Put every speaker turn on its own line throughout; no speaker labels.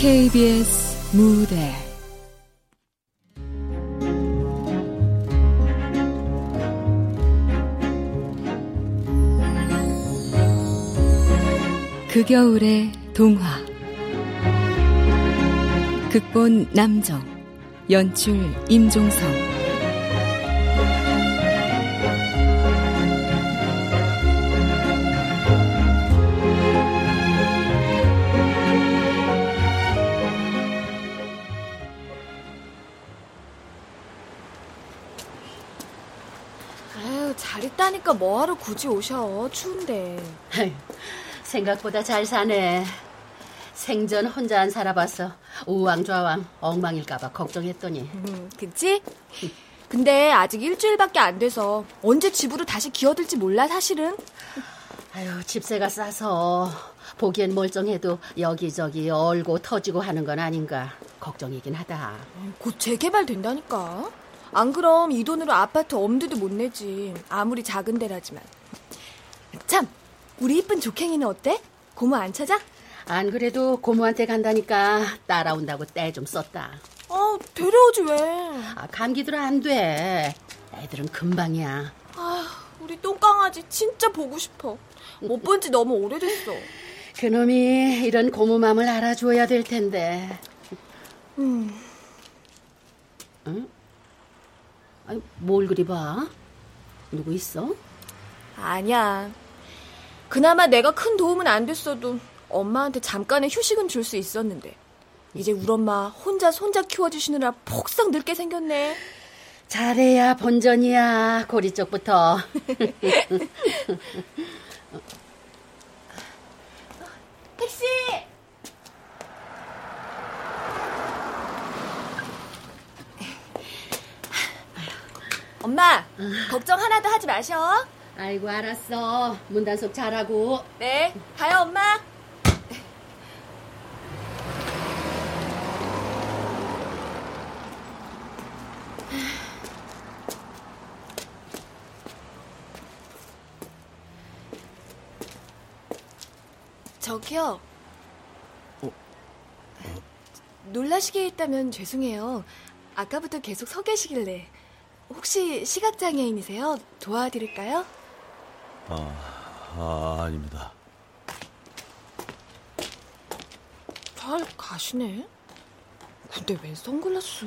KBS 무대. 그 겨울의 동화. 극본 남정 연출 임종성
뭐하러 굳이 오셔? 추운데.
생각보다 잘 사네. 생전 혼자 안 살아봤어 우왕좌왕 엉망일까봐 걱정했더니.
음, 그치? 근데 아직 일주일밖에 안 돼서 언제 집으로 다시 기어들지 몰라 사실은?
아유 집세가 싸서 보기엔 멀쩡해도 여기저기 얼고 터지고 하는 건 아닌가 걱정이긴 하다.
곧 재개발 된다니까 안 그럼 이 돈으로 아파트 엄두도 못 내지. 아무리 작은 데라지만. 참, 우리 이쁜 조캥이는 어때? 고모 안 찾아?
안 그래도 고모한테 간다니까 따라온다고 때 좀 썼다.
어, 데려오지 왜?
아, 감기들은 안 돼. 애들은 금방이야.
아, 우리 똥강아지 진짜 보고 싶어. 못 본 지 너무 오래됐어.
그놈이 이런 고모 마음을 알아줘야 될 텐데. 음. 응? 아니, 뭘 그리 봐? 누구 있어?
아니야. 그나마 내가 큰 도움은 안 됐어도 엄마한테 잠깐의 휴식은 줄 수 있었는데 이제 우리 엄마 혼자 손자 키워주시느라 폭삭 늙게 생겼네.
잘해야 본전이야 고리 쪽부터.
택시! 엄마, 걱정 하나도 하지 마셔.
아이고, 알았어. 문단속 잘하고.
네, 가요, 엄마. 저기요. 어? 놀라시게 했다면 죄송해요. 아까부터 계속 서 계시길래. 혹시 시각장애인이세요? 도와드릴까요?
아, 아 아닙니다.
잘 가시네. 근데 웬 선글라스?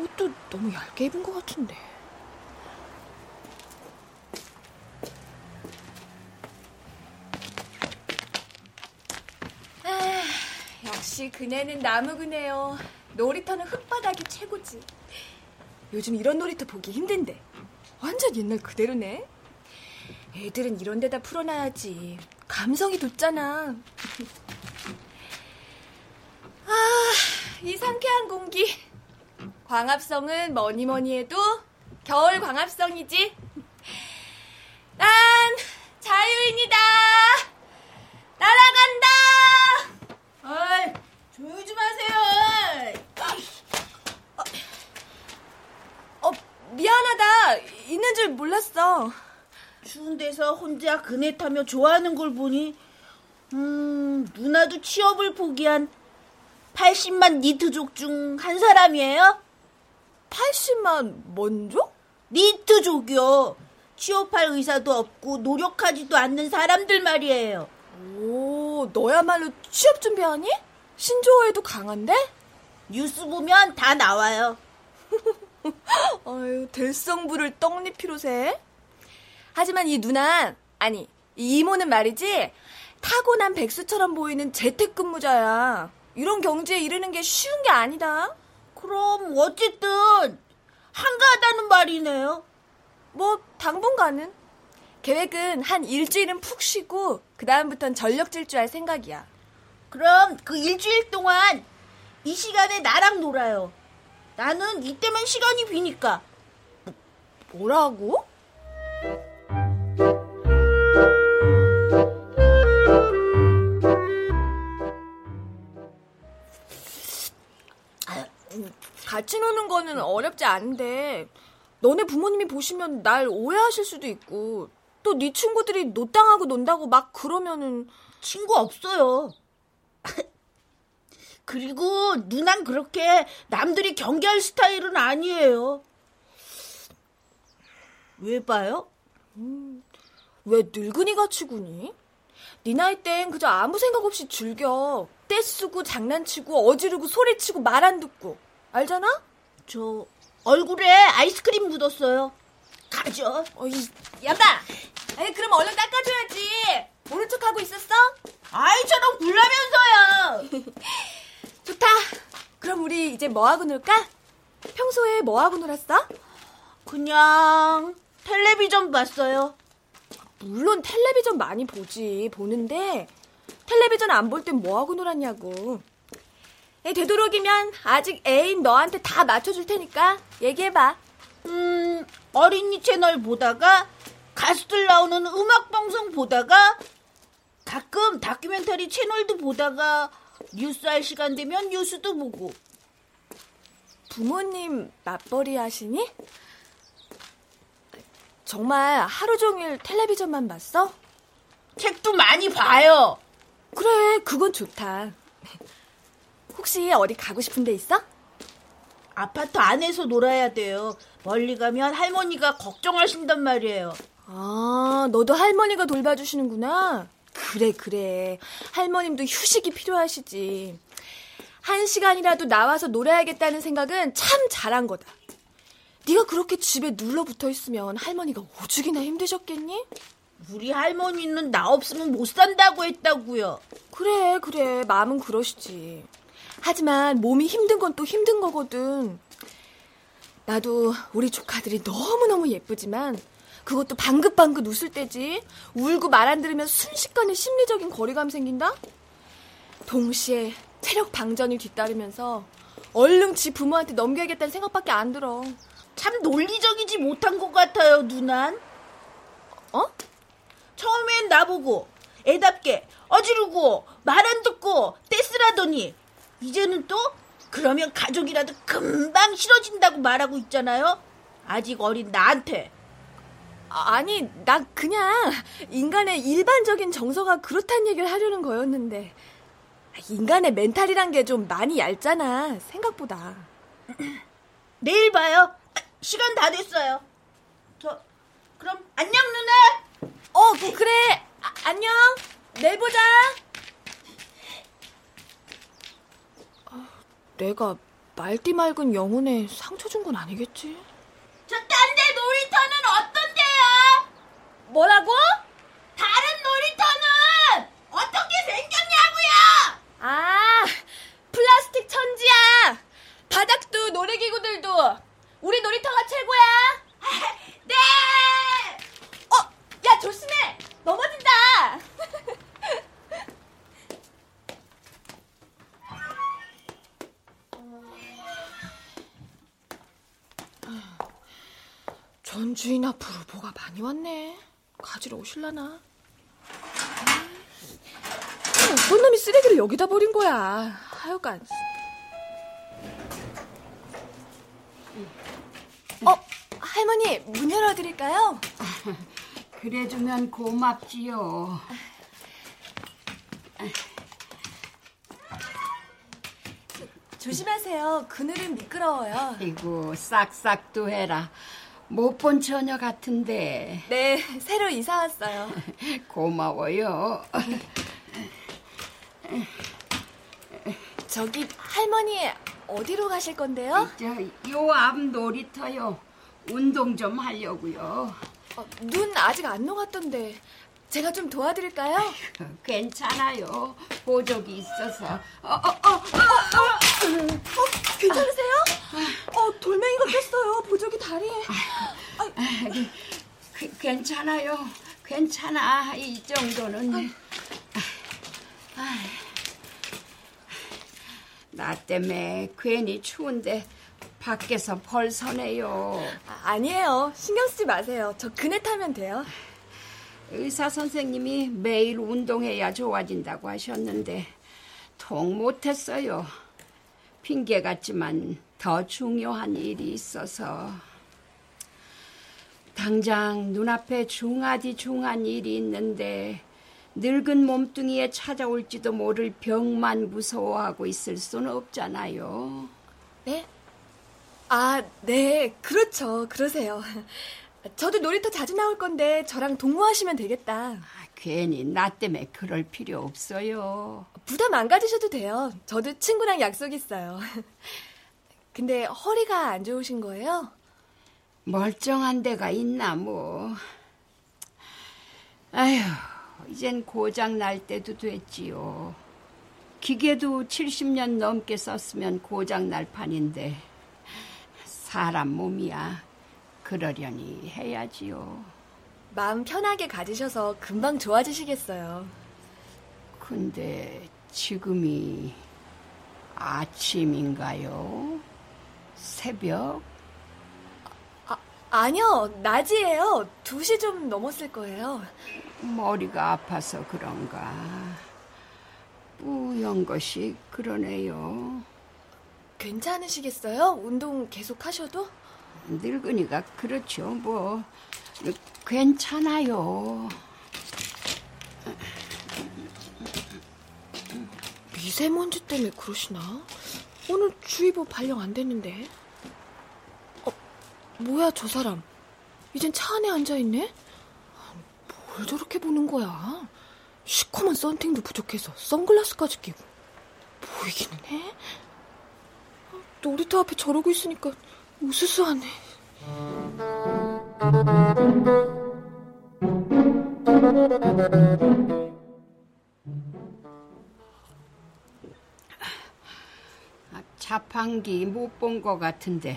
옷도 너무 얇게 입은 것 같은데. 아, 역시 그네는 나무 그네요. 놀이터는 흙바닥이 최고지. 요즘 이런 놀이터 보기 힘든데. 완전 옛날 그대로네. 애들은 이런 데다 풀어놔야지. 감성이 돋잖아. 아, 이 상쾌한 공기. 광합성은 뭐니 뭐니 해도 겨울 광합성이지. 난 자유인이다. 날아간다.
어이, 조용히 좀 하세요.
미안하다. 있는 줄 몰랐어.
추운 데서 혼자 그네 타며 좋아하는 걸 보니, 음, 누나도 취업을 포기한 80만 니트족 중 한 사람이에요?
80만 뭔족?
니트족이요. 취업할 의사도 없고 노력하지도 않는 사람들 말이에요.
오, 너야말로 취업 준비하니? 신조어에도 강한데?
뉴스 보면 다 나와요.
아유, 될성부를 떡잎피로 세. 하지만 이 누나, 아니, 이 이모는 말이지, 타고난 백수처럼 보이는 재택근무자야. 이런 경지에 이르는 게 쉬운 게 아니다.
그럼 어쨌든 한가하다는 말이네요.
뭐 당분간은. 계획은 한 일주일은 푹 쉬고 그 다음부턴 전력 질주할 생각이야.
그럼 그 일주일 동안 이 시간에 나랑 놀아요. 나는 이때만 시간이 비니까.
뭐라고? 같이 노는 거는 어렵지 않은데 너네 부모님이 보시면 날 오해하실 수도 있고 또 네 친구들이 노땅하고 논다고 막 그러면은
친구 없어요. 그리고 누난 그렇게 남들이 경계할 스타일은 아니에요. 왜 봐요?
음, 왜 늙은이 같이 구니? 네 나이 땐 그저 아무 생각 없이 즐겨. 떼쓰고 장난치고 어지르고 소리치고 말 안 듣고. 알잖아?
저 얼굴에 아이스크림 묻었어요. 가져.
어이, 야봐! 에이, 그럼 얼른 닦아줘야지. 모른 척하고 있었어?
아이처럼 굴라면서요.
좋다. 그럼 우리 이제 뭐 하고 놀까? 평소에 뭐 하고 놀았어?
그냥 텔레비전 봤어요.
물론 텔레비전 많이 보지. 보는데 텔레비전 안 볼 땐 뭐 하고 놀았냐고. 에, 되도록이면 아직 애인 너한테 다 맞춰줄 테니까 얘기해봐.
음, 어린이 채널 보다가 가수들 나오는 음악 방송 보다가 가끔 다큐멘터리 채널도 보다가 뉴스 할 시간 되면 뉴스도 보고
부모님 맞벌이 하시니? 정말 하루 종일 텔레비전만 봤어?
책도 많이 봐요.
그래, 그건 좋다. 혹시 어디 가고 싶은 데 있어?
아파트 안에서 놀아야 돼요. 멀리 가면 할머니가 걱정하신단 말이에요.
아, 너도 할머니가 돌봐주시는구나. 그래, 그래. 할머님도 휴식이 필요하시지. 한 시간이라도 나와서 놀아야겠다는 생각은 참 잘한 거다. 네가 그렇게 집에 눌러붙어 있으면 할머니가 오죽이나 힘드셨겠니?
우리 할머니는 나 없으면 못 산다고 했다고요.
그래, 그래. 마음은 그러시지. 하지만 몸이 힘든 건 또 힘든 거거든. 나도 우리 조카들이 너무너무 예쁘지만 그것도 방긋방긋 웃을 때지. 울고 말 안 들으면 순식간에 심리적인 거리감 생긴다? 동시에 체력 방전이 뒤따르면서 얼른 지 부모한테 넘겨야겠다는 생각밖에 안 들어.
참 논리적이지 못한 것 같아요, 누난.
어?
처음엔 나보고 애답게 어지르고 말 안 듣고 떼쓰라더니 이제는 또 그러면 가족이라도 금방 싫어진다고 말하고 있잖아요. 아직 어린 나한테.
아, 아니, 나 그냥 인간의 일반적인 정서가 그렇단 얘기를 하려는 거였는데. 인간의 멘탈이란 게 좀 많이 얇잖아, 생각보다.
내일 봐요. 아, 시간 다 됐어요. 저 그럼 안녕 누나.
어, 그래. 아, 안녕. 내일 보자. 아, 내가 말띠 맑은 영혼에 상처 준 건 아니겠지?
저 딴 데 놀이터는 어떤데요?
뭐라고?
다른 놀이터는 어떻게 생겼냐고요?
아, 플라스틱 천지야. 바닥도 놀이기구들도 우리 놀이터가 최고야.
네.
어, 야 조심해. 넘어진다. 전 주인 앞으로 뭐가 많이 왔네. 오실라나? 어떤 놈이 쓰레기를 여기다 버린 거야. 하여간. 어, 할머니, 문 열어드릴까요?
그래주면 고맙지요.
조심하세요. 그늘은 미끄러워요.
아이고 싹싹도 해라. 못 본 처녀 같은데
네, 새로 이사 왔어요.
고마워요.
저기 할머니 어디로 가실 건데요?
요앞 놀이터요. 운동 좀 하려고요.
어, 눈 아직 안 녹았던데 제가 좀 도와드릴까요?
괜찮아요. 보조기 있어서. 어, 어, 어,
어, 괜찮으세요? 어, 돌멩이가 꼈어요. 보조기 다리에.
그, 괜찮아요. 괜찮아. 이 정도는. 나 때문에 괜히 추운데 밖에서 벌서네요.
아, 아니에요. 신경 쓰지 마세요. 저 그네 타면 돼요.
의사 선생님이 매일 운동해야 좋아진다고 하셨는데 통 못했어요. 핑계 같지만 더 중요한 일이 있어서 당장 눈앞에 중하디 중한 일이 있는데 늙은 몸뚱이에 찾아올지도 모를 병만 무서워하고 있을 수는 없잖아요.
네? 아, 네. 그렇죠. 그러세요. 저도 놀이터 자주 나올 건데 저랑 동무하시면 되겠다.
아, 괜히 나 때문에 그럴 필요 없어요.
부담 안 가지셔도 돼요. 저도 친구랑 약속 있어요. 근데 허리가 안 좋으신 거예요?
멀쩡한 데가 있나 뭐. 아휴, 이젠 고장 날 때도 됐지요. 기계도 70년 넘게 썼으면 고장 날 판인데 사람 몸이야 그러려니 해야지요.
마음 편하게 가지셔서 금방 좋아지시겠어요.
근데 지금이 아침인가요? 새벽?
아니요, 낮이에요. 2시 좀 넘었을 거예요.
머리가 아파서 그런가. 뿌연 것이 그러네요.
괜찮으시겠어요? 운동 계속 하셔도?
늙으니까 그렇죠. 뭐 괜찮아요.
미세먼지 때문에 그러시나? 오늘 주의보 발령 안 됐는데. 어, 뭐야 저 사람? 이젠 차 안에 앉아 있네? 뭘 저렇게 보는 거야? 시커먼 썬팅도 부족해서 선글라스까지 끼고 보이기는 해? 놀이터 앞에 저러고 있으니까 우스스하네.
아, 자판기 못 본 것 같은데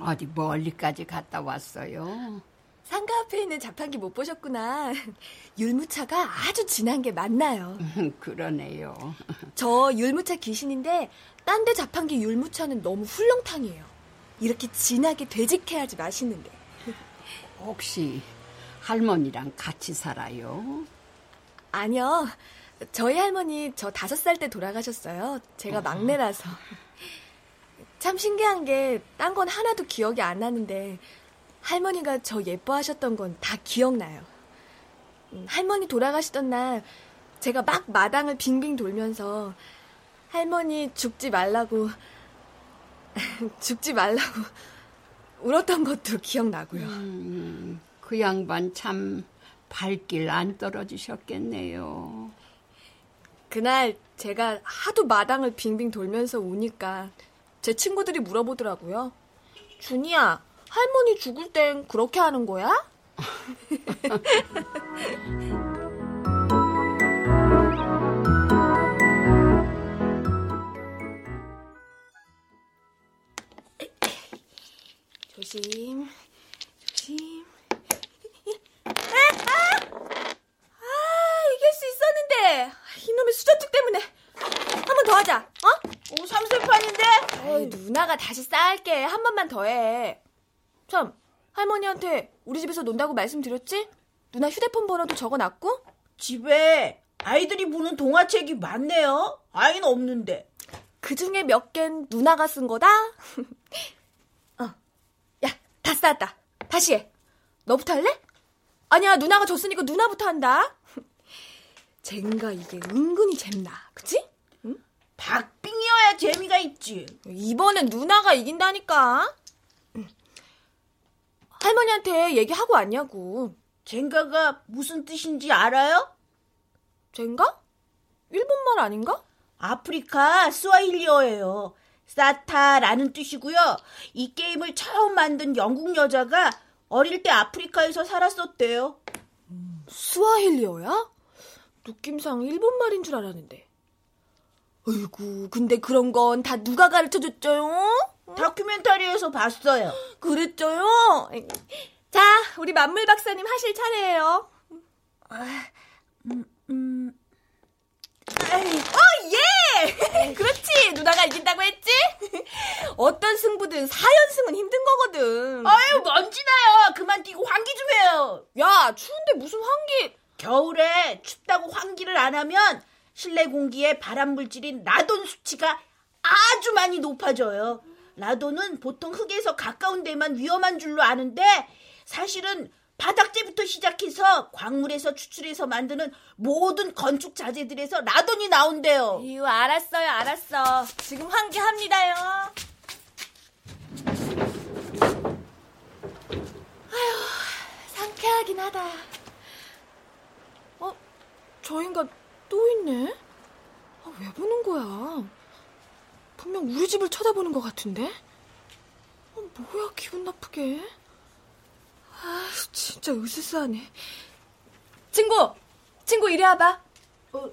어디 멀리까지 갔다 왔어요.
상가 앞에 있는 자판기 못 보셨구나. 율무차가 아주 진한 게 맞나요.
그러네요.
저 율무차 귀신인데 딴 데 자판기 율무차는 너무 훌렁탕이에요. 이렇게 진하게 되직해야지 맛있는데.
혹시 할머니랑 같이 살아요?
아니요. 저희 할머니 저 다섯 살 때 돌아가셨어요. 제가 막내라서. 참 신기한 게 딴 건 하나도 기억이 안 나는데 할머니가 저 예뻐하셨던 건 다 기억나요. 음, 할머니 돌아가시던 날 제가 막 마당을 빙빙 돌면서 할머니 죽지 말라고 죽지 말라고 울었던 것도 기억나고요.
음, 그 양반 참 발길 안 떨어지셨겠네요.
그날 제가 하도 마당을 빙빙 돌면서 우니까 제 친구들이 물어보더라고요. 준이야, 할머니 죽을 땐 그렇게 하는 거야? 조심, 조심. 아, 아! 아, 이길 수 있었는데 이놈의 수저증 때문에 한 번 더 하자. 어?
오, 삼세판인데?
에이, 누나가 다시 쌓을게. 한 번만 더 해. 참, 할머니한테 우리 집에서 논다고 말씀드렸지? 누나 휴대폰 번호도 적어놨고?
집에 아이들이 보는 동화책이 많네요. 아이는 없는데.
그 중에 몇 갠 누나가 쓴 거다? 다 쌓았다. 다시 해. 너부터 할래? 아니야, 누나가 졌으니까 누나부터 한다. 젠가 이게 은근히 잼나. 그치?
박빙이어야 재미가 있지.
이번엔 누나가 이긴다니까. 할머니한테 얘기하고 왔냐고.
젠가가 무슨 뜻인지 알아요?
젠가? 일본말 아닌가?
아프리카 스와힐리어예요. 사타라는 뜻이고요. 이 게임을 처음 만든 영국 여자가 어릴 때 아프리카에서 살았었대요.
스와힐리어야? 느낌상 일본 말인 줄 알았는데. 어이구, 근데 그런 건 다 누가 가르쳐 줬죠요?
다큐멘터리에서 봤어요.
그랬죠요? 자, 우리 만물 박사님 하실 차례예요. 어, 예! 그렇지! 누나가 이긴다고 했지? 어떤 승부든 4연승은 힘든 거거든.
아유, 먼지나요. 그만 뛰고 환기 좀 해요.
야, 추운데 무슨 환기.
겨울에 춥다고 환기를 안 하면 실내 공기의 발암 물질인 라돈 수치가 아주 많이 높아져요. 라돈은 보통 흙에서 가까운 데만 위험한 줄로 아는데 사실은 바닥재부터 시작해서 광물에서 추출해서 만드는 모든 건축 자재들에서 라돈이 나온대요.
이유 알았어요, 알았어. 지금 환기합니다요. 아휴, 상쾌하긴 하다. 어, 저 인간 또 있네? 아, 왜 보는 거야? 분명 우리 집을 쳐다보는 것 같은데? 어, 뭐야, 기분 나쁘게. 아, 진짜 으스스하네. 친구! 친구, 이리 와봐.
어,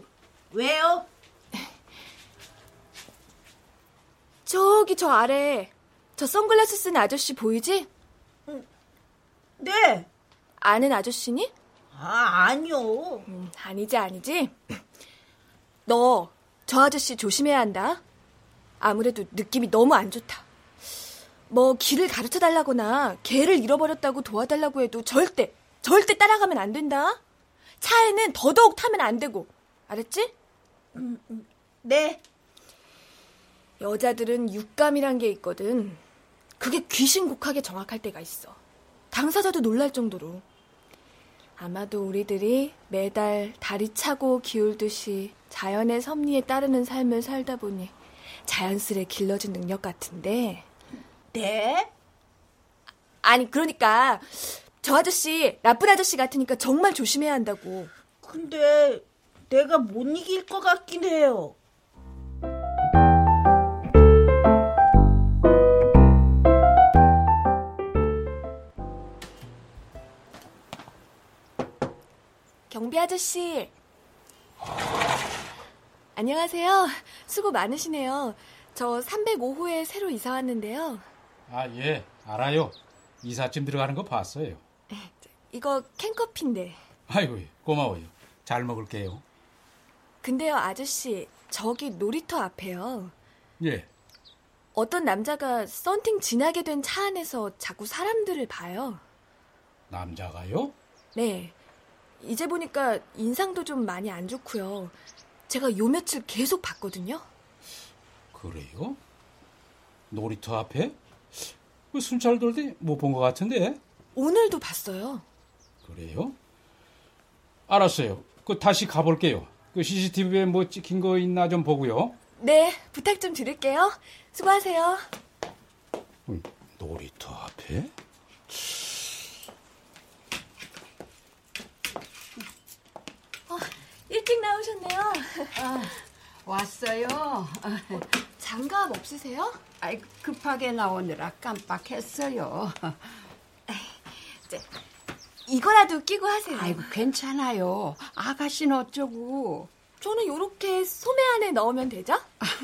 왜요?
저기 저 아래 저 선글라스 쓴 아저씨 보이지?
네.
아는 아저씨니?
아, 아니요.
음, 아니지 아니지. 너 저 아저씨 조심해야 한다. 아무래도 느낌이 너무 안 좋다. 뭐 길을 가르쳐 달라거나 개를 잃어버렸다고 도와달라고 해도 절대 절대 따라가면 안 된다. 차에는 더더욱 타면 안 되고 알았지?
네.
여자들은 육감이란 게 있거든. 그게 귀신곡하게 정확할 때가 있어. 당사자도 놀랄 정도로. 아마도 우리들이 매달 다리 차고 기울듯이 자연의 섭리에 따르는 삶을 살다 보니 자연스레 길러진 능력 같은데.
네?
아니, 그러니까 저 아저씨 나쁜 아저씨 같으니까 정말 조심해야 한다고.
근데 내가 못 이길 것 같긴 해요.
경비 아저씨. 안녕하세요. 수고 많으시네요. 저 305호에 새로 이사 왔는데요.
아, 예, 알아요. 이삿짐 들어가는 거 봤어요.
이거 캔커피인데.
아이고, 고마워요. 잘 먹을게요.
근데요, 아저씨, 저기 놀이터 앞에요.
예,
어떤 남자가 썬팅 지나게 된 차 안에서 자꾸 사람들을 봐요.
남자가요?
네. 이제 보니까 인상도 좀 많이 안 좋고요. 제가 요 며칠 계속 봤거든요.
그래요? 놀이터 앞에? 그 순찰 돌때 못본 것 같은데?
오늘도 봤어요.
그래요? 알았어요. 그 다시 가볼게요. 그 CCTV에 뭐 찍힌 거 있나 좀 보고요.
네, 부탁 좀 드릴게요. 수고하세요.
음, 놀이터 앞에?
일찍 나오셨네요.
왔어요.
장갑 없으세요?
아이 급하게 나오느라 깜빡했어요.
이제 이거라도 끼고 하세요.
아이고 괜찮아요. 아가씨는 어쩌고.
저는 요렇게 소매 안에 넣으면 되죠?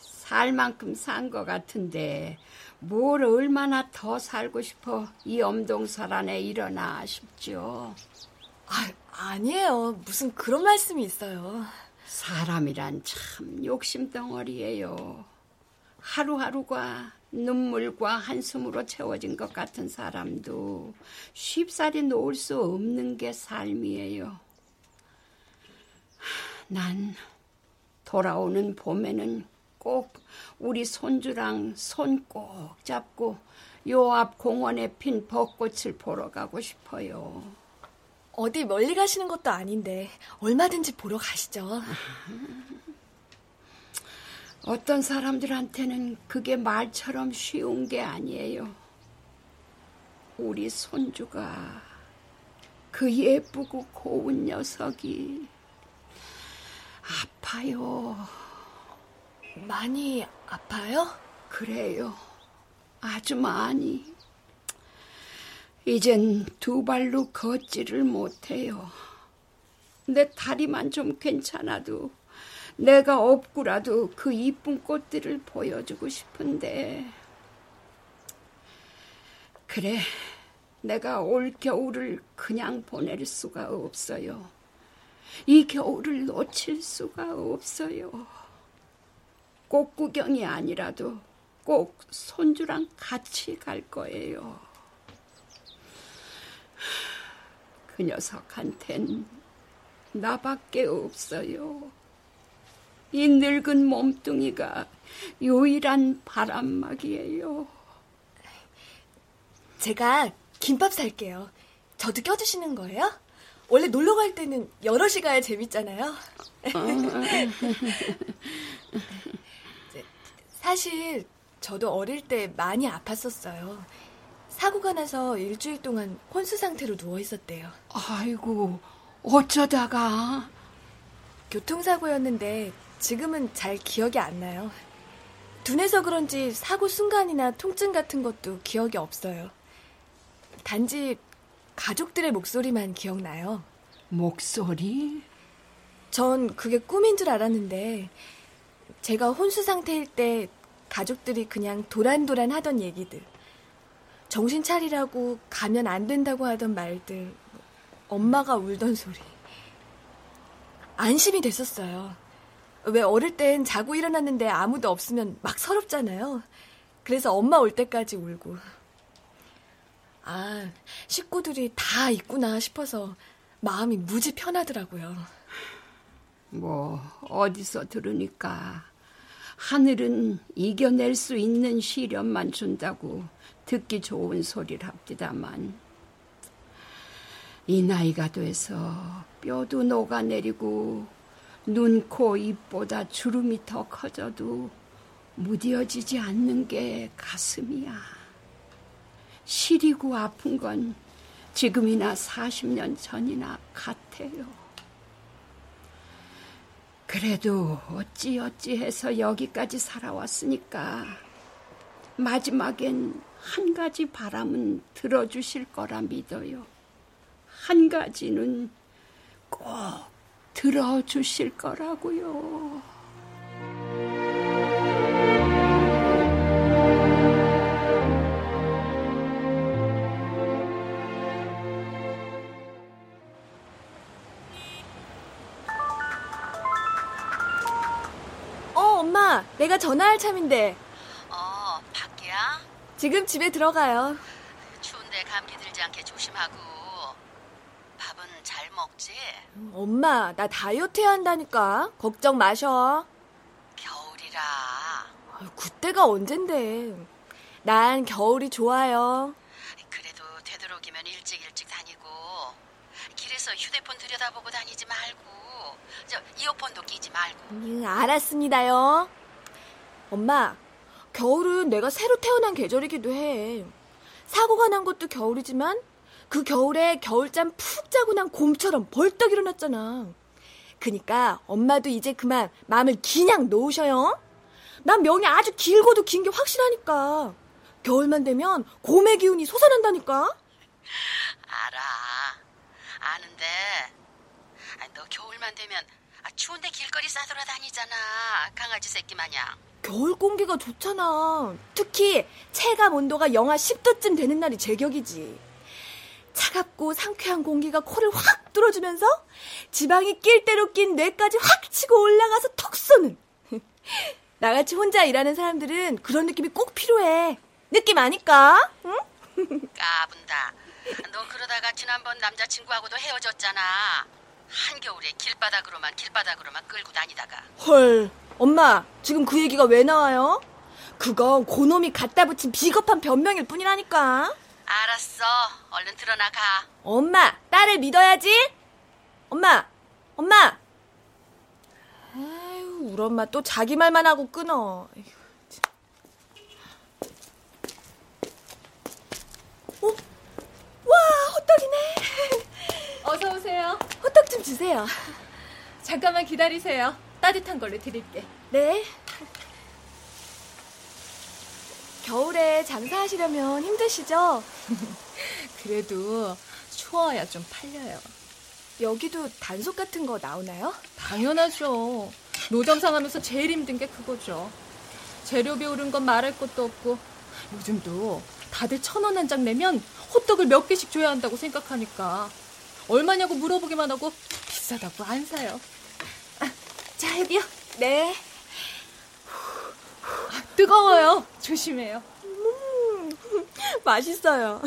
살 만큼 산 것 같은데 뭘 얼마나 더 살고 싶어 이 엄동설 안에 일어나 싶죠.
아, 아니에요. 무슨 그런 말씀이 있어요.
사람이란 참 욕심덩어리예요. 하루하루가 눈물과 한숨으로 채워진 것 같은 사람도 쉽사리 놓을 수 없는 게 삶이에요. 난 돌아오는 봄에는 꼭 우리 손주랑 손 꼭 잡고 요 앞 공원에 핀 벚꽃을 보러 가고 싶어요.
어디 멀리 가시는 것도 아닌데 얼마든지 보러 가시죠.
어떤 사람들한테는 그게 말처럼 쉬운 게 아니에요. 우리 손주가 그 예쁘고 고운 녀석이 아파요.
많이 아파요?
그래요. 아주 많이. 이젠 두 발로 걷지를 못해요. 내 다리만 좀 괜찮아도 내가 없고라도 그 이쁜 꽃들을 보여주고 싶은데. 그래, 내가 올 겨울을 그냥 보낼 수가 없어요. 이 겨울을 놓칠 수가 없어요. 꽃 구경이 아니라도 꼭 손주랑 같이 갈 거예요. 그 녀석한텐 나밖에 없어요. 이 늙은 몸뚱이가 유일한 바람막이에요.
제가 김밥 살게요. 저도 껴주시는 거예요? 원래 놀러 갈 때는 여럿이 가야 재밌잖아요. 사실 저도 어릴 때 많이 아팠었어요. 사고가 나서 일주일 동안 혼수 상태로 누워 있었대요.
아이고, 어쩌다가?
교통사고였는데 지금은 잘 기억이 안 나요. 둔해서 그런지 사고 순간이나 통증 같은 것도 기억이 없어요. 단지 가족들의 목소리만 기억나요.
목소리?
전 그게 꿈인 줄 알았는데 제가 혼수 상태일 때 가족들이 그냥 도란도란 하던 얘기들 정신 차리라고 가면 안 된다고 하던 말들 엄마가 울던 소리 안심이 됐었어요. 왜 어릴 땐 자고 일어났는데 아무도 없으면 막 서럽잖아요. 그래서 엄마 올 때까지 울고. 아, 식구들이 다 있구나 싶어서 마음이 무지 편하더라고요.
뭐, 어디서 들으니까 하늘은 이겨낼 수 있는 시련만 준다고 듣기 좋은 소리를 합디다만 이 나이가 돼서 뼈도 녹아내리고 눈, 코, 입보다 주름이 더 커져도 무뎌지지 않는 게 가슴이야. 시리고 아픈 건 지금이나 40년 전이나 같아요. 그래도 어찌어찌 해서 여기까지 살아왔으니까 마지막엔 한 가지 바람은 들어주실 거라 믿어요. 한 가지는 꼭 들어주실 거라고요.
어, 엄마, 내가 전화할 참인데? 지금 집에 들어가요.
추운데 감기 들지 않게 조심하고. 밥은 잘 먹지?
엄마, 나 다이어트 해야 한다니까. 걱정 마셔.
겨울이라.
그때가 언젠데. 난 겨울이 좋아요.
그래도 되도록이면 일찍 일찍 다니고 길에서 휴대폰 들여다보고 다니지 말고 저 이어폰도 끼지 말고
음, 알았습니다요. 엄마, 겨울은 내가 새로 태어난 계절이기도 해. 사고가 난 것도 겨울이지만 그 겨울에 겨울잠 푹 자고 난 곰처럼 벌떡 일어났잖아. 그니까 엄마도 이제 그만 마음을 그냥 놓으셔요. 난 명이 아주 길고도 긴 게 확실하니까. 겨울만 되면 곰의 기운이 솟아난다니까.
알아 아는데 아, 너 겨울만 되면 아, 추운데 길거리 싸돌아다니잖아 강아지 새끼 마냥
겨울 공기가 좋잖아. 특히 체감 온도가 영하 10도쯤 되는 날이 제격이지. 차갑고 상쾌한 공기가 코를 확 뚫어주면서 지방이 낄 대로 낀 뇌까지 확 치고 올라가서 턱 쏘는. 나같이 혼자 일하는 사람들은 그런 느낌이 꼭 필요해. 느낌 아니까? 응?
까분다 너 그러다가 지난번 남자친구하고도 헤어졌잖아 한겨울에 길바닥으로만 길바닥으로만 끌고 다니다가
헐, 엄마, 지금 그 얘기가 왜 나와요? 그건 고놈이 갖다 붙인 비겁한 변명일 뿐이라니까.
알았어 얼른 드러나가
엄마, 딸을 믿어야지. 엄마, 엄마. 아유, 우리 엄마 또 자기 말만 하고 끊어. 어? 와, 호떡이네.
어서 오세요.
호떡 좀 주세요.
잠깐만 기다리세요. 따뜻한 걸로 드릴게.
네. 겨울에 장사하시려면 힘드시죠?
그래도 추워야 좀 팔려요.
여기도 단속 같은 거 나오나요?
당연하죠. 노점상 하면서 제일 힘든 게 그거죠. 재료비 오른 건 말할 것도 없고 요즘도 다들 천 원 한 장 내면 호떡을 몇 개씩 줘야 한다고 생각하니까 얼마냐고 물어보기만 하고 비싸다고 안 사요. 아, 자 여기요.
네.
뜨거워요. 조심해요.
맛있어요.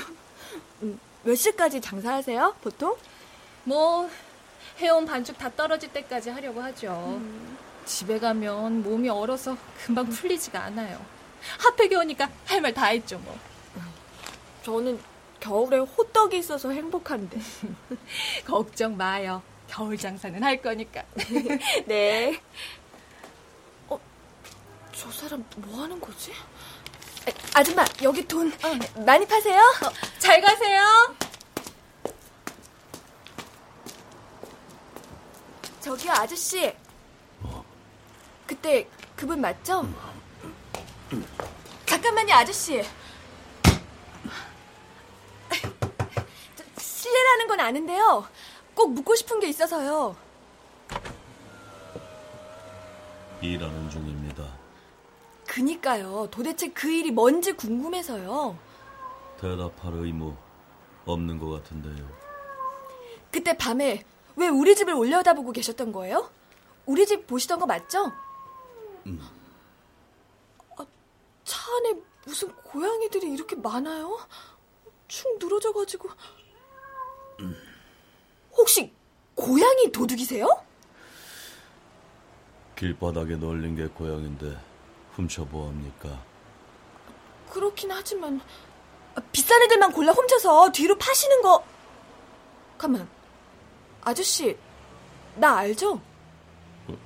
음, 몇 시까지 장사하세요, 보통?
뭐 해온 반죽 다 떨어질 때까지 하려고 하죠. 집에 가면 몸이 얼어서 금방 풀리지가 않아요. 핫팩이 오니까 할 말 다 했죠 뭐.
저는 겨울에 호떡이 있어서 행복한데.
걱정 마요. 겨울 장사는 할 거니까.
네. 어, 저 사람 뭐 하는 거지? 아, 아줌마, 여기 돈 어. 많이 파세요? 어,
잘 가세요.
저기요, 아저씨. 그때 그분 맞죠? 잠깐만요, 아저씨. 실례라는 건 아는데요. 꼭 묻고 싶은 게 있어서요.
일하는 중입니다.
그니까요. 도대체 그 일이 뭔지 궁금해서요.
대답할 의무 없는 것 같은데요.
그때 밤에 왜 우리 집을 올려다보고 계셨던 거예요? 우리 집 보시던 거 맞죠? 음. 아, 차 안에 무슨 고양이들이 이렇게 많아요? 축 늘어져가지고. 음. 혹시 고양이 도둑이세요?
길바닥에 널린 게 고양인데 훔쳐 뭐합니까?
그렇긴 하지만 비싼 애들만 골라 훔쳐서 뒤로 파시는 거. 가만. 아저씨, 나 알죠?
어,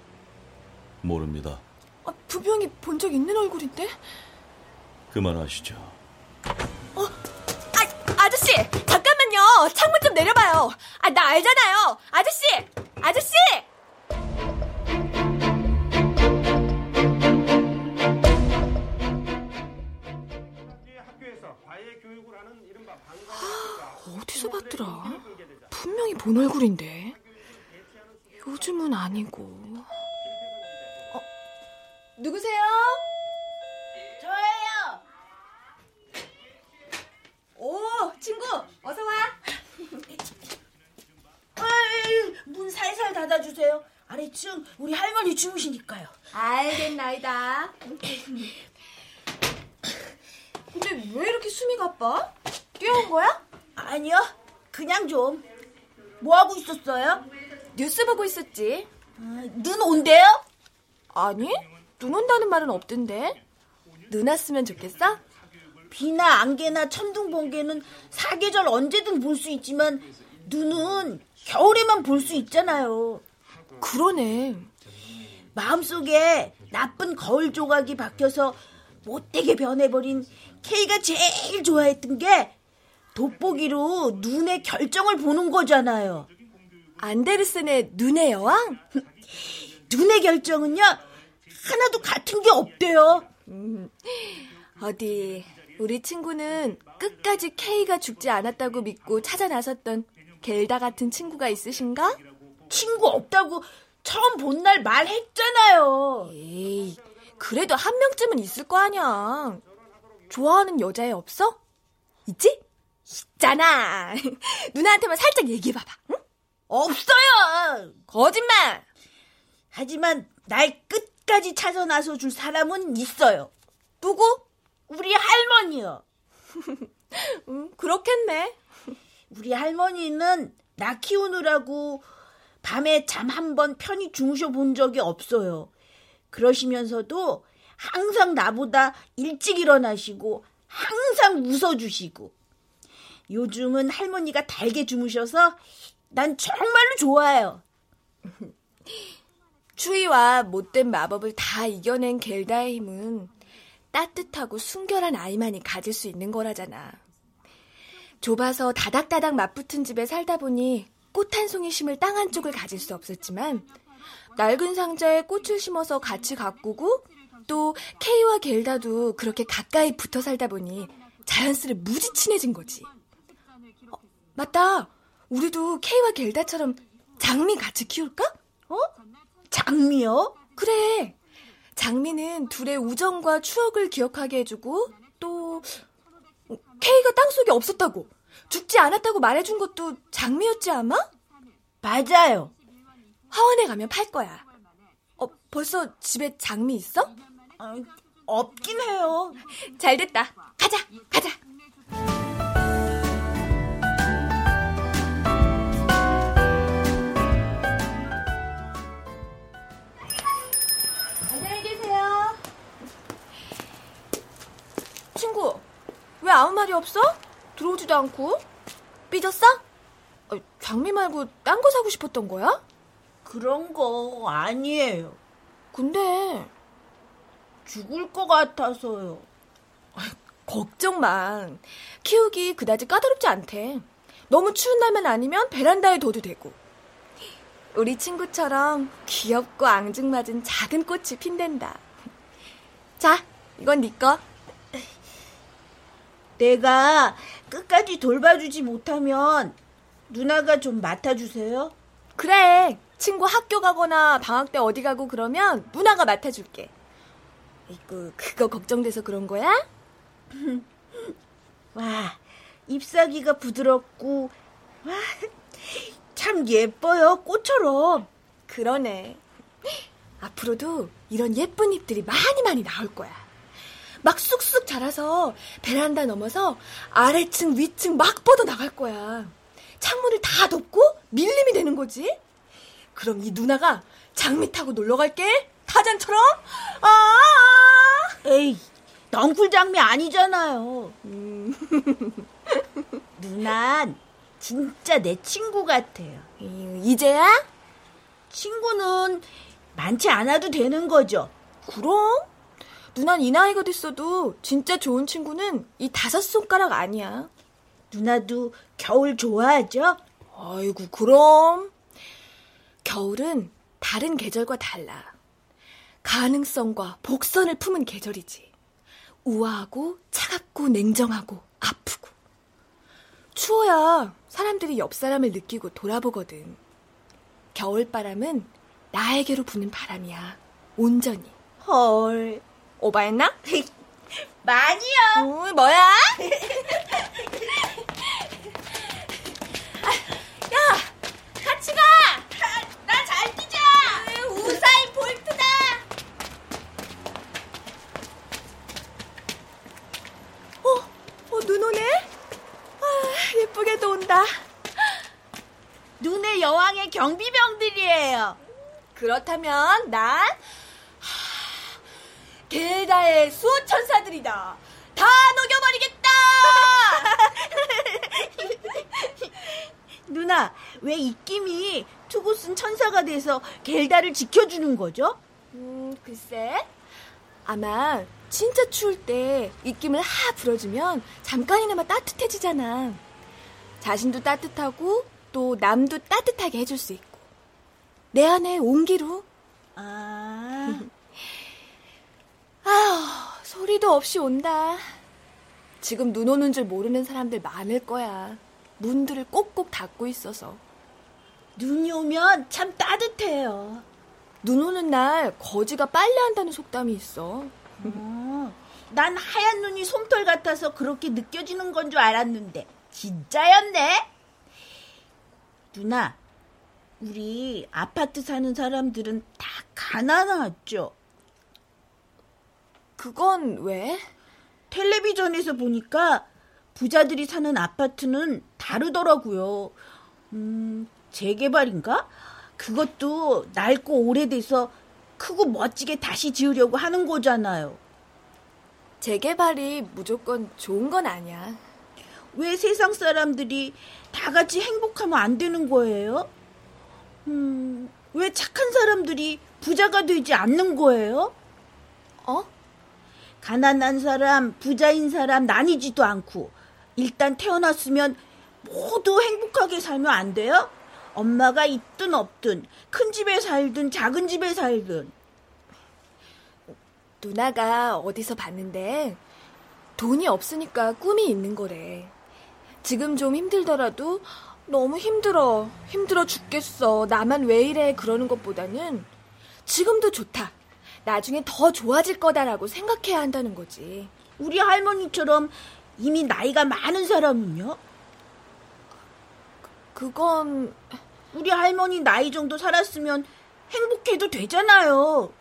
모릅니다.
아, 분명히 본적 있는 얼굴인데?
그만하시죠.
어, 아, 아저씨, 잠깐만 요. 창문 좀 내려봐요. 아, 나 알잖아요. 아저씨, 아저씨! 어디서 봤더라? 분명히 본 얼굴인데. 요즘은 아니고. 어, 누구세요? 오, 친구, 어서 와.
아이, 문 살살 닫아주세요. 아래층 우리 할머니 주무시니까요.
알겠나이다. 근데 왜 이렇게 숨이 가빠? 뛰어온 거야?
아니요, 그냥 좀. 뭐 하고 있었어요?
뉴스 보고 있었지.
아, 눈 온대요?
아니, 눈 온다는 말은 없던데. 눈 왔으면 좋겠어?
비나 안개나 천둥 번개는 사계절 언제든 볼 수 있지만 눈은 겨울에만 볼 수 있잖아요.
그러네.
마음속에 나쁜 거울 조각이 박혀서 못되게 변해버린 K가 제일 좋아했던 게 돋보기로 눈의 결정을 보는 거잖아요.
안데르센의 눈의 여왕?
눈의 결정은요, 하나도 같은 게 없대요. 음,
어디, 우리 친구는 끝까지 K가 죽지 않았다고 믿고 찾아 나섰던 겔다 같은 친구가 있으신가?
친구 없다고 처음 본 날 말했잖아요.
에이, 그래도 한 명쯤은 있을 거 아니야. 좋아하는 여자애 없어? 있지? 있잖아. 누나한테만 살짝 얘기해봐봐. 응?
없어요.
거짓말.
하지만 날 끝까지 찾아 나서 줄 사람은 있어요.
누구?
우리 할머니요.
음, 그렇겠네.
우리 할머니는 나 키우느라고 밤에 잠 한 번 편히 주무셔 본 적이 없어요. 그러시면서도 항상 나보다 일찍 일어나시고 항상 웃어주시고 요즘은 할머니가 달게 주무셔서 난 정말로 좋아요.
추위와 못된 마법을 다 이겨낸 겔다의 힘은 따뜻하고 순결한 아이만이 가질 수 있는 거라잖아. 좁아서 다닥다닥 맞붙은 집에 살다 보니 꽃 한 송이 심을 땅 한쪽을 가질 수 없었지만 낡은 상자에 꽃을 심어서 같이 가꾸고 또 케이와 겔다도 그렇게 가까이 붙어 살다 보니 자연스레 무지 친해진 거지. 어, 맞다. 우리도 케이와 겔다처럼 장미 같이 키울까?
어? 장미요?
그래. 장미는 둘의 우정과 추억을 기억하게 해주고 또 케이가 땅속에 없었다고 죽지 않았다고 말해준 것도 장미였지 아마?
맞아요.
화원에 가면 팔 거야. 어, 벌써 집에 장미 있어?
어, 없긴 해요.
잘 됐다. 가자, 가자. 친구, 왜 아무 말이 없어? 들어오지도 않고? 삐졌어? 어, 장미 말고 딴 거 사고 싶었던 거야?
그런 거 아니에요.
근데
죽을 것 같아서요.
걱정 마. 키우기 그다지 까다롭지 않대. 너무 추운 날만 아니면 베란다에 둬도 되고. 우리 친구처럼 귀엽고 앙증맞은 작은 꽃이 핀댄다. 자, 이건 네 거.
내가 끝까지 돌봐주지 못하면 누나가 좀 맡아주세요.
그래. 친구 학교 가거나 방학 때 어디 가고 그러면 누나가 맡아줄게. 이거 그거 걱정돼서 그런 거야?
와, 잎사귀가 부드럽고, 와, 참 예뻐요, 꽃처럼.
그러네. 앞으로도 이런 예쁜 잎들이 많이 많이 나올 거야. 막 쑥쑥 자라서 베란다 넘어서 아래층 위층 막 뻗어 나갈 거야. 창문을 다 덮고 밀림이 되는 거지. 그럼 이 누나가 장미 타고 놀러 갈게. 타잔처럼. 아!
에이, 넝쿨 장미 아니잖아요. 음. 누난 진짜 내 친구 같아요.
이제야?
친구는 많지 않아도 되는 거죠.
그럼? 누난 이 나이가 됐어도 진짜 좋은 친구는 이 다섯 손가락 아니야.
누나도 겨울 좋아하죠?
아이고, 그럼. 겨울은 다른 계절과 달라. 가능성과 복선을 품은 계절이지. 우아하고 차갑고 냉정하고 아프고. 추워야 사람들이 옆 사람을 느끼고 돌아보거든. 겨울바람은 나에게로 부는 바람이야. 온전히.
헐.
오바했나?
많이요.
어, 뭐야? 야, 같이 가.
나 잘 뛰자.
우사인 볼트다. 어, 어, 눈 오네? 아, 예쁘게도 온다.
눈의 여왕의 경비병들이에요.
그렇다면 난 하, 게다의 수천사들이다. 다 녹여버리겠다.
누나, 왜 입김이 투구 쓴 천사가 돼서 겔다를 지켜주는 거죠?
음, 글쎄. 아마 진짜 추울 때 입김을 하 불어주면 잠깐이나마 따뜻해지잖아. 자신도 따뜻하고 또 남도 따뜻하게 해줄 수 있고. 내 안에 온기로.
아.
아휴, 소리도 없이 온다. 지금 눈 오는 줄 모르는 사람들 많을 거야. 문들을 꼭꼭 닫고 있어서.
눈이 오면 참 따뜻해요.
눈 오는 날 거지가 빨래한다는 속담이 있어.
어, 난 하얀 눈이 솜털 같아서 그렇게 느껴지는 건 줄 알았는데 진짜였네. 누나, 우리 아파트 사는 사람들은 다 가난하죠.
그건 왜?
텔레비전에서 보니까 부자들이 사는 아파트는 다르더라고요. 음, 재개발인가? 그것도 낡고 오래돼서 크고 멋지게 다시 지으려고 하는 거잖아요.
재개발이 무조건 좋은 건 아니야.
왜 세상 사람들이 다 같이 행복하면 안 되는 거예요? 음, 왜 착한 사람들이 부자가 되지 않는 거예요?
어?
가난한 사람, 부자인 사람 나뉘지도 않고 일단 태어났으면 모두 행복하게 살면 안 돼요? 엄마가 있든 없든 큰 집에 살든 작은 집에 살든
누나가 어디서 봤는데 돈이 없으니까 꿈이 있는 거래. 지금 좀 힘들더라도 너무 힘들어. 힘들어 죽겠어. 나만 왜 이래. 그러는 것보다는 지금도 좋다. 나중에 더 좋아질 거다라고 생각해야 한다는 거지.
우리 할머니처럼 이미 나이가 많은 사람은요?
그건
우리 할머니 나이 정도 살았으면 행복해도 되잖아요.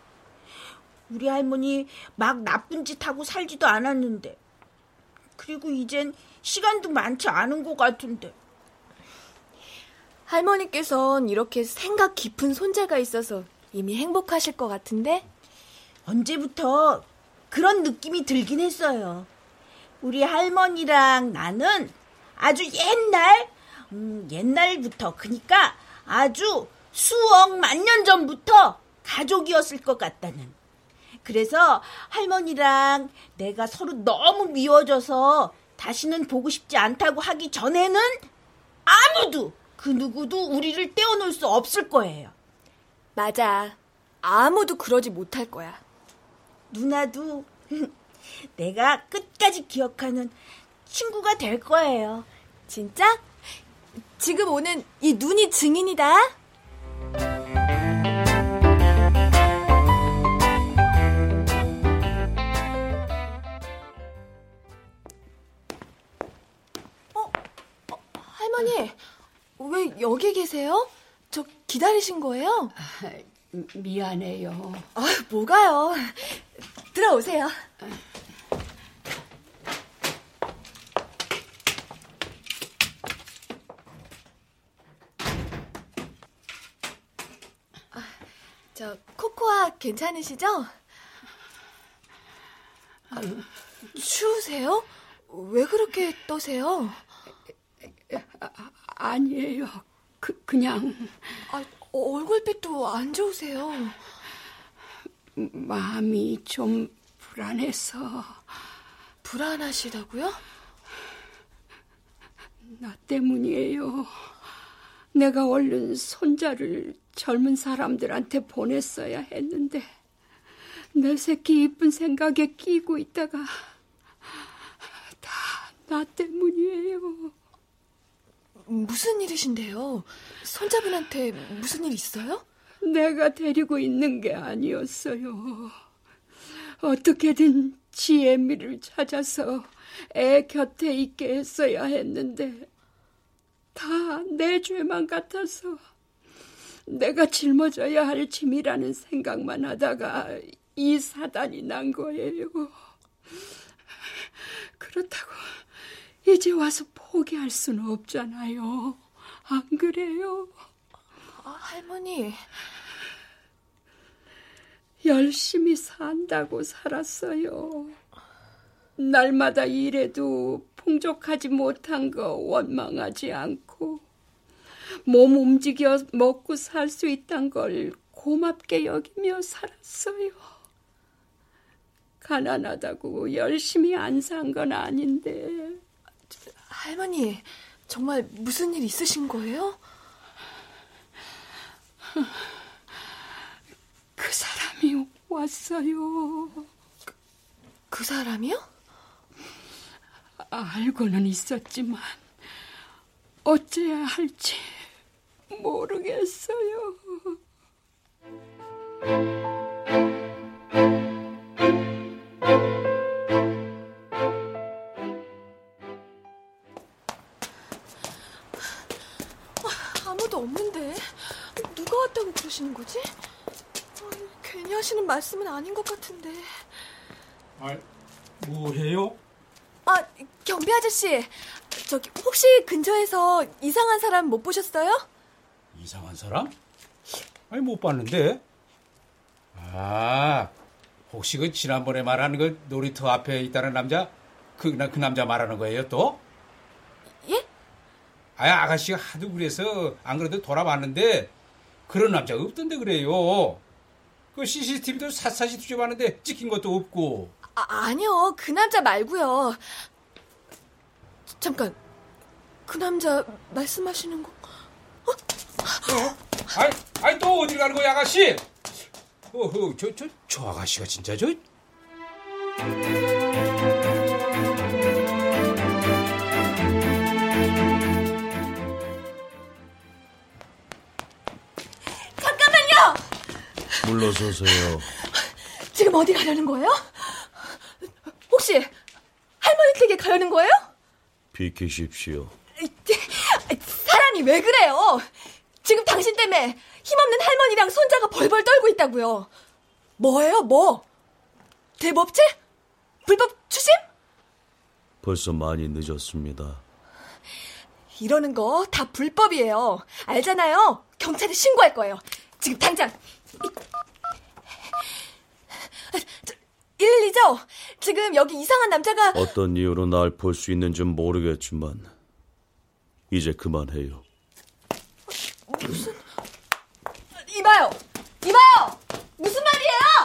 우리 할머니 막 나쁜 짓 하고 살지도 않았는데. 그리고 이젠 시간도 많지 않은 것 같은데.
할머니께선 이렇게 생각 깊은 손자가 있어서 이미 행복하실 것 같은데?
언제부터 그런 느낌이 들긴 했어요. 우리 할머니랑 나는 아주 옛날, 음, 옛날부터, 그니까 아주 수억 만년 전부터 가족이었을 것 같다는. 그래서 할머니랑 내가 서로 너무 미워져서 다시는 보고 싶지 않다고 하기 전에는 아무도 그 누구도 우리를 떼어놓을 수 없을 거예요.
맞아. 아무도 그러지 못할 거야.
누나도 내가 끝까지 기억하는 친구가 될 거예요.
진짜? 지금 오는 이 눈이 증인이다. 어? 어, 할머니, 왜 여기 계세요? 저 기다리신 거예요?
미안해요.
아, 뭐가요? 들어오세요. 아, 저 코코아 괜찮으시죠? 아, 추우세요? 왜 그렇게 떠세요?
아니에요. 그, 그냥
아, 얼굴빛도 안 좋으세요.
마음이 좀 불안해서
불안하시다고요?
나 때문이에요. 내가 얼른 손자를 젊은 사람들한테 보냈어야 했는데 내 새끼 이쁜 생각에 끼고 있다가 다 나 때문이에요.
무슨 일이신데요? 손자분한테 무슨 일 있어요?
내가 데리고 있는 게 아니었어요. 어떻게든 지혜미를 찾아서 애 곁에 있게 했어야 했는데 다 내 죄만 같아서 내가 짊어져야 할 짐이라는 생각만 하다가 이 사단이 난 거예요. 그렇다고 이제 와서 포기할 수는 없잖아요. 안 그래요?
아, 할머니.
열심히 산다고 살았어요. 날마다 일해도 풍족하지 못한 거 원망하지 않고 몸 움직여 먹고 살 수 있단 걸 고맙게 여기며 살았어요. 가난하다고 열심히 안 산 건 아닌데.
할머니, 정말 무슨 일 있으신 거예요?
그 사람이 왔어요.
그, 그 사람이요?
알고는 있었지만 어째야 할지 모르겠어요.
그러시는 거지? 어, 괜히 하시는 말씀은 아닌 것 같은데.
아, 뭐해요?
아, 경비 아저씨. 저기 혹시 근처에서 이상한 사람 못 보셨어요?
이상한 사람? 아니 못 봤는데. 아, 혹시 그 지난번에 말한 그 놀이터 앞에 있다는 남자 그, 그 남자 말하는 거예요 또?
예?
아, 아가씨가 하도 그래서 안 그래도 돌아봤는데 그런 남자가 없던데 그래요. 그 CCTV도 샅샅이 뒤져봤는데 찍힌 것도 없고.
아, 아니요. 그 남자 말고요. 잠깐. 그 남자 말씀하시는 거?
어? 어? 아이, 아이 또 어디 가는 거야, 아가씨? 어허, 저, 저, 저 아가씨가 진짜 저.
물러서세요.
지금 어디 가려는 거예요? 혹시 할머니 댁에 가려는 거예요?
비키십시오.
사람이 왜 그래요? 지금 당신 때문에 힘없는 할머니랑 손자가 벌벌 떨고 있다고요. 뭐예요, 뭐? 대법체? 불법 추심?
벌써 많이 늦었습니다.
이러는 거 다 불법이에요. 알잖아요. 경찰에 신고할 거예요. 지금 당장. 112죠? 지금 여기 이상한 남자가
어떤 이유로 날 볼 수 있는지 모르겠지만 이제 그만해요.
무슨 이봐요, 이봐요, 무슨 말이에요?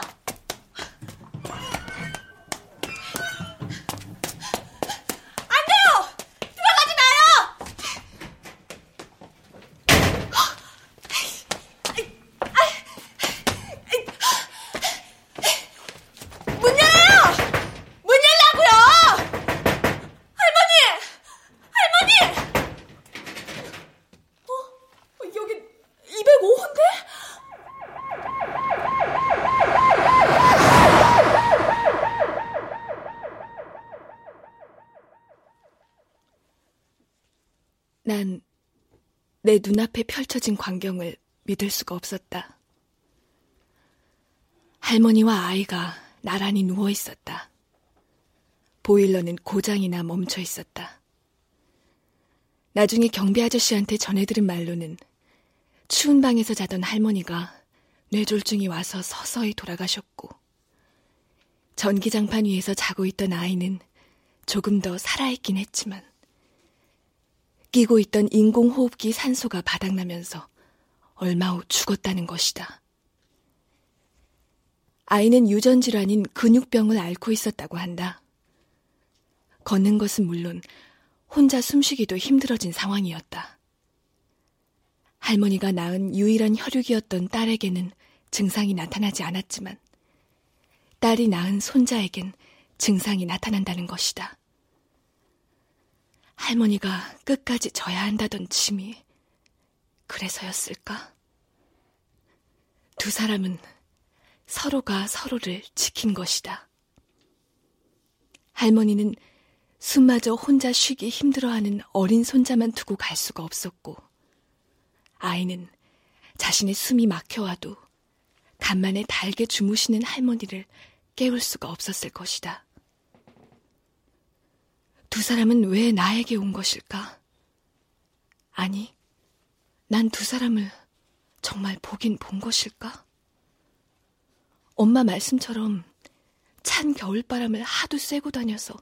내 눈앞에 펼쳐진 광경을 믿을 수가 없었다. 할머니와 아이가 나란히 누워 있었다. 보일러는 고장이나 멈춰 있었다. 나중에 경비 아저씨한테 전해들은 말로는 추운 방에서 자던 할머니가 뇌졸중이 와서 서서히 돌아가셨고, 전기장판 위에서 자고 있던 아이는 조금 더 살아있긴 했지만, 끼고 있던 인공호흡기 산소가 바닥나면서 얼마 후 죽었다는 것이다. 아이는 유전질환인 근육병을 앓고 있었다고 한다. 걷는 것은 물론 혼자 숨쉬기도 힘들어진 상황이었다. 할머니가 낳은 유일한 혈육이었던 딸에게는 증상이 나타나지 않았지만 딸이 낳은 손자에겐 증상이 나타난다는 것이다. 할머니가 끝까지 져야 한다던 짐이 그래서였을까? 두 사람은 서로가 서로를 지킨 것이다. 할머니는 숨마저 혼자 쉬기 힘들어하는 어린 손자만 두고 갈 수가 없었고, 아이는 자신의 숨이 막혀와도 간만에 달게 주무시는 할머니를 깨울 수가 없었을 것이다. 두 사람은 왜 나에게 온 것일까? 아니, 난 두 사람을 정말 보긴 본 것일까? 엄마 말씀처럼 찬 겨울바람을 하도 쐬고 다녀서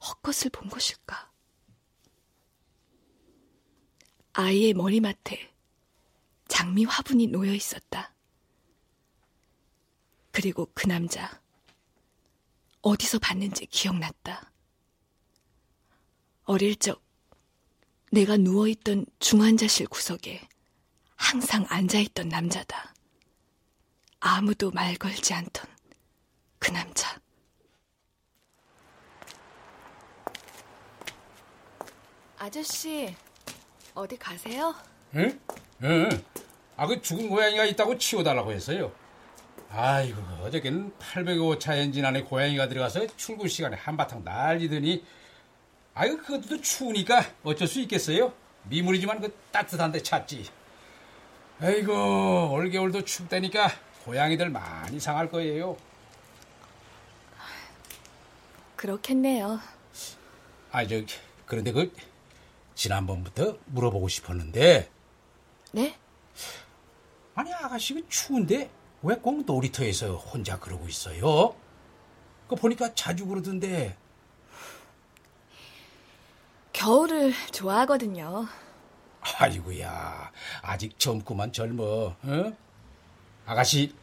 헛것을 본 것일까? 아이의 머리맡에 장미 화분이 놓여 있었다. 그리고 그 남자, 어디서 봤는지 기억났다. 어릴 적 내가 누워있던 중환자실 구석에 항상 앉아있던 남자다. 아무도 말 걸지 않던 그 남자. 아저씨, 어디 가세요?
응? 응. 아, 그 죽은 고양이가 있다고 치워달라고 했어요. 아이고, 어저께는 805차 엔진 안에 고양이가 들어가서 출근 시간에 한바탕 난리더니, 아이고, 그것도 추우니까 어쩔 수 있겠어요? 미물이지만 그 따뜻한 데 찾지. 아이고, 올겨울도 춥다니까 고양이들 많이 상할 거예요.
그렇겠네요.
아, 저, 그런데 그, 지난번부터 물어보고 싶었는데,
네?
아니, 아가씨 그 추운데 왜 꼭 놀이터에서 혼자 그러고 있어요? 그 보니까 자주 그러던데.
겨울을 좋아하거든요.
아이고야, 아직 젊구만 젊어. 어? 아가씨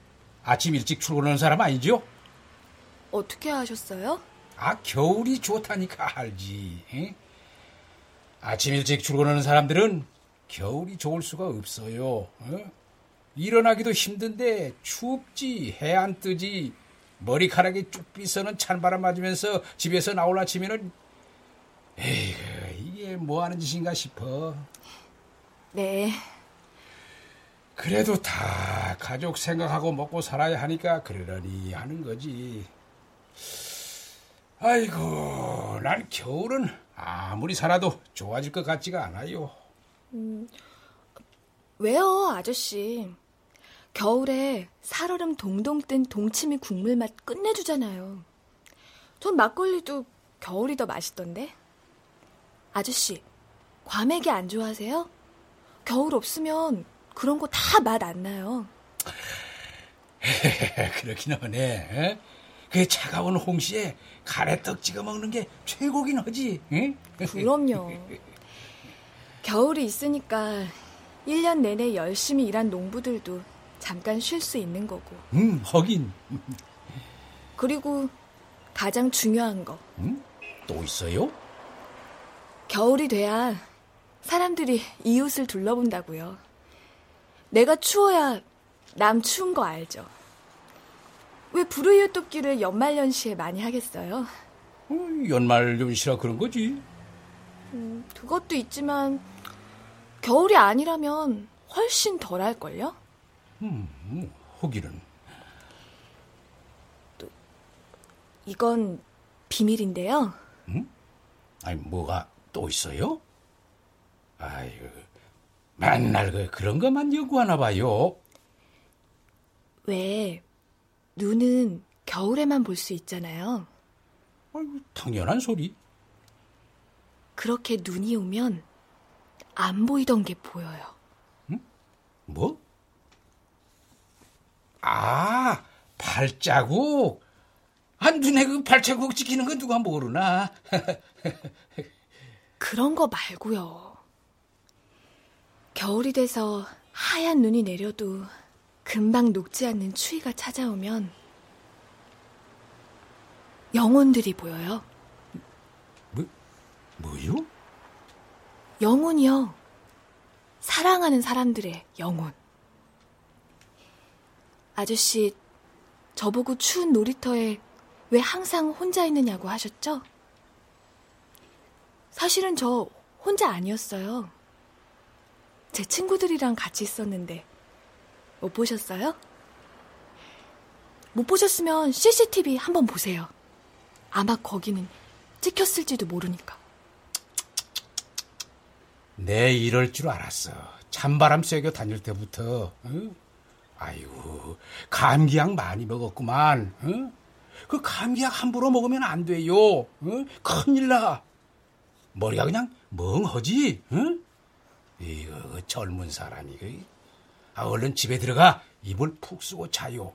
아침 일찍 출근하는 사람 아니죠?
어떻게 하셨어요?
아, 겨울이 좋다니까 알지. 에? 아침 일찍 출근하는 사람들은 겨울이 좋을 수가 없어요. 어? 일어나기도 힘든데 춥지, 해 안 뜨지, 머리카락이 쭉 빗서는 찬바람 맞으면서 집에서 나올라 치면은, 에이그, 이게 뭐 하는 짓인가 싶어.
네.
그래도 다 가족 생각하고 먹고 살아야 하니까 그러려니 하는 거지. 아이고, 난 겨울은 아무리 살아도 좋아질 것 같지가 않아요.
왜요, 아저씨? 겨울에 살얼음 동동 뜬 동치미 국물 맛 끝내주잖아요. 전 막걸리도 겨울이 더 맛있던데. 아저씨, 과메기 안 좋아하세요? 겨울 없으면 그런 거 다 맛 안 나요.
그렇긴 하네. 에? 그 차가운 홍시에 가래떡 찍어 먹는 게 최고긴 하지. 응?
그럼요. 겨울이 있으니까 1년 내내 열심히 일한 농부들도 잠깐 쉴 수 있는 거고.
음, 하긴.
그리고 가장 중요한 거.
음? 또 있어요?
겨울이 돼야 사람들이 이웃을 둘러본다고요. 내가 추워야 남 추운 거 알죠? 왜 불우이웃 돕기를 연말연시에 많이 하겠어요?
어, 연말연시라 그런 거지.
음, 그것도 있지만 겨울이 아니라면 훨씬 덜 할걸요?
음, 호기는.
이건 비밀인데요.
음? 아니, 뭐가 또 있어요? 아이고, 맨날 그, 그런 것만 연구하나 봐요.
왜, 눈은 겨울에만 볼 수 있잖아요.
아이고, 당연한 소리.
그렇게 눈이 오면 안 보이던 게 보여요.
뭐? 아, 발자국. 아, 눈에 그 발자국 찍히는 건 누가 모르나?
그런 거 말고요. 겨울이 돼서 하얀 눈이 내려도 금방 녹지 않는 추위가 찾아오면 영혼들이 보여요.
뭐, 뭐요?
영혼이요. 사랑하는 사람들의 영혼. 아저씨, 저보고 추운 놀이터에 왜 항상 혼자 있느냐고 하셨죠? 사실은 저 혼자 아니었어요. 제 친구들이랑 같이 있었는데 못 보셨어요? 못 보셨으면 CCTV 한번 보세요. 아마 거기는 찍혔을지도 모르니까.
내 이럴 줄 알았어. 찬바람 쐬겨 다닐 때부터. 응? 아이고, 감기약 많이 먹었구만. 응? 그 감기약 함부로 먹으면 안 돼요. 응? 큰일 나. 머리가 그냥 멍하지. 응? 이거 그 젊은 사람이 그. 아, 얼른 집에 들어가 이불 푹 쓰고 자요.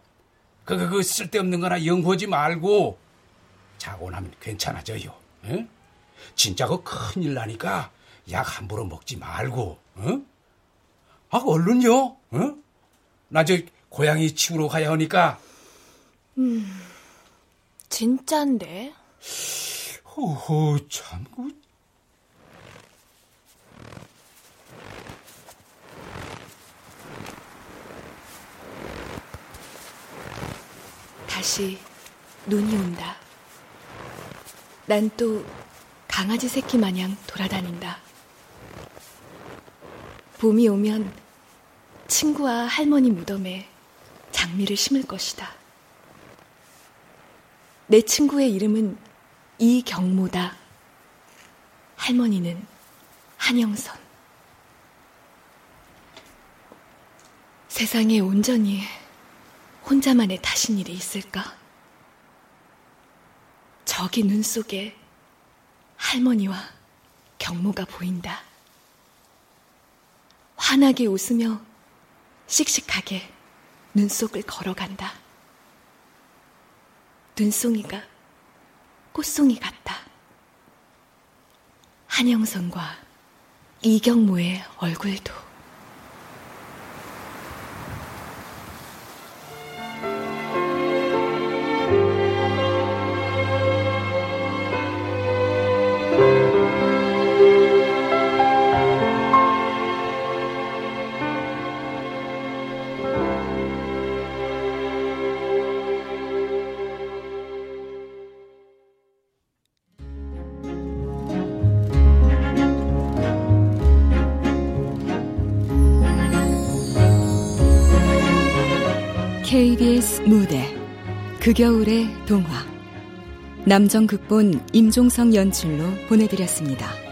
그, 그, 그 쓸데없는 거나 연구하지 말고 자고 나면 괜찮아져요. 응? 진짜 그 큰일 나니까 약 함부로 먹지 말고, 응? 아, 얼른요, 응? 나 저 고양이 치우러 가야 하니까.
음, 진짠데.
호호, 참, 그.
다시 눈이 온다. 난 또 강아지 새끼 마냥 돌아다닌다. 봄이 오면 친구와 할머니 무덤에 장미를 심을 것이다. 내 친구의 이름은 이경모다. 할머니는 한영선. 세상에 온전히 혼자만의 타신 일이 있을까? 저기 눈 속에 할머니와 경모가 보인다. 환하게 웃으며 씩씩하게 눈 속을 걸어간다. 눈송이가 꽃송이 같다. 한영선과 이경모의 얼굴도.
KBS 무대 그 겨울의 동화 남정 극본 임종성 연출로 보내드렸습니다.